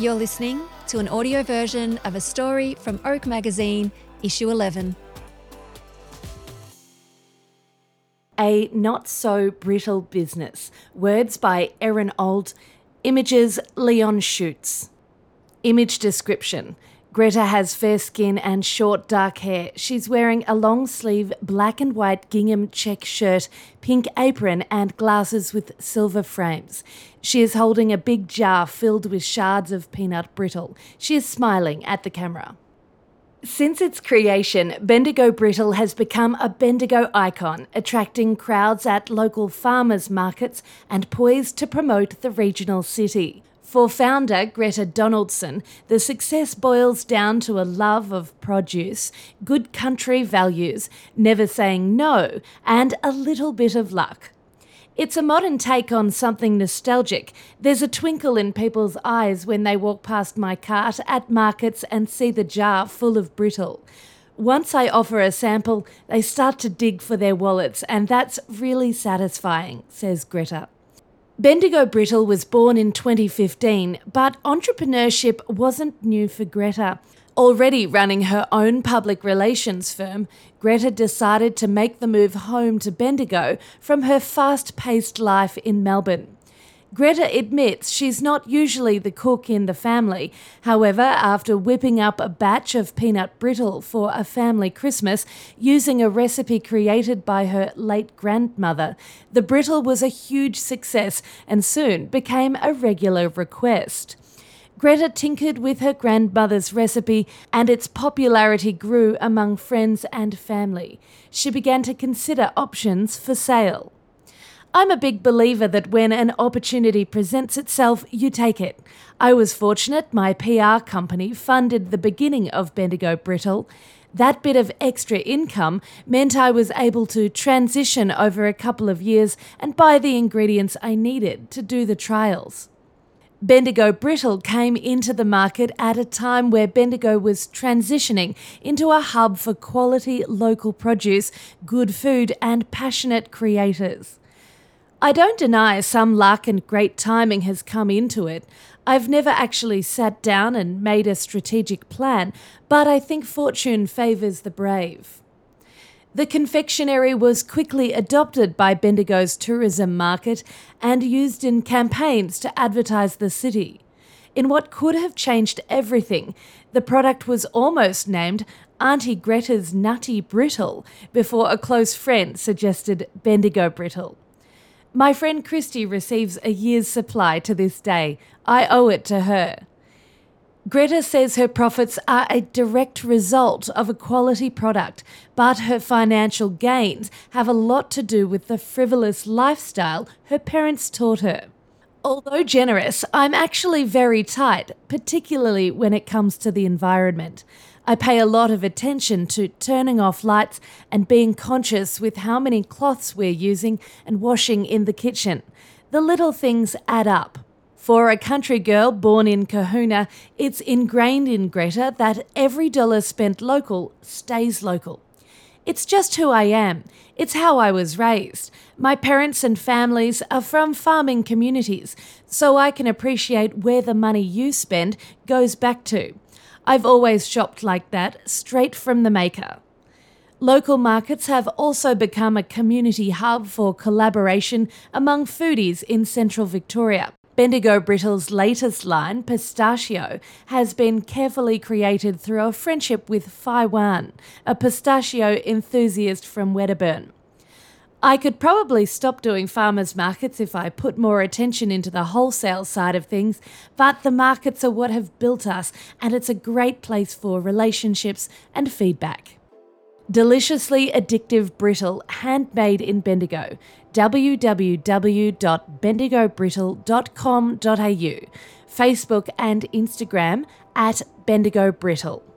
You're listening to an audio version of a story from Oak Magazine, issue 11. A Not So Brittle Business. Words by Erin Old. Images Leon Schoots. Image description. Greta has fair skin and short dark hair. She's wearing a long sleeve black and white gingham check shirt, pink apron, and glasses with silver frames. She is holding a big jar filled with shards of peanut brittle. She is smiling at the camera. Since its creation, Bendigo Brittle has become a Bendigo icon, attracting crowds at local farmers markets and poised to promote the regional city. For founder Greta Donaldson, the success boils down to a love of produce, good country values, never saying no, and a little bit of luck. It's a modern take on something nostalgic. There's a twinkle in people's eyes when they walk past my cart at markets and see the jar full of brittle. Once I offer a sample, they start to dig for their wallets, and that's really satisfying, says Greta. Bendigo Brittle was born in 2015, but entrepreneurship wasn't new for Greta. Already running her own public relations firm, Greta decided to make the move home to Bendigo from her fast paced life in Melbourne. Greta admits she's not usually the cook in the family. However, after whipping up a batch of peanut brittle for a family Christmas using a recipe created by her late grandmother, the brittle was a huge success and soon became a regular request. Greta tinkered with her grandmother's recipe and its popularity grew among friends and family. She began to consider options for sale. I'm a big believer that when an opportunity presents itself, you take it. I was fortunate my PR company funded the beginning of Bendigo Brittle. That bit of extra income meant I was able to transition over a couple of years and buy the ingredients I needed to do the trials. Bendigo Brittle came into the market at a time where Bendigo was transitioning into a hub for quality local produce, good food, and passionate creators. I don't deny some luck and great timing has come into it. I've never actually sat down and made a strategic plan, but I think fortune favours the brave. The confectionery was quickly adopted by Bendigo's tourism market and used in campaigns to advertise the city. In what could have changed everything, the product was almost named Auntie Greta's Nutty Brittle before a close friend suggested Bendigo Brittle. My friend Christy receives a year's supply to this day. I owe it to her. Greta says her profits are a direct result of a quality product, but her financial gains have a lot to do with the frivolous lifestyle her parents taught her. Although generous, I'm actually very tight, particularly when it comes to the environment. I pay a lot of attention to turning off lights and being conscious with how many cloths we're using and washing in the kitchen. The little things add up. For a country girl born in Cohuna, it's ingrained in Greta that every dollar spent local stays local. It's just who I am. It's how I was raised. My parents and families are from farming communities, so I can appreciate where the money you spend goes back to. I've always shopped like that, straight from the maker. Local markets have also become a community hub for collaboration among foodies in central Victoria. Bendigo Brittle's latest line, Pistachio, has been carefully created through a friendship with Fai Wan, a pistachio enthusiast from Wedderburn. I could probably stop doing farmers markets if I put more attention into the wholesale side of things, but the markets are what have built us, and it's a great place for relationships and feedback. Deliciously addictive brittle, handmade in Bendigo. www.bendigobrittle.com.au. Facebook and Instagram at Bendigo Brittle.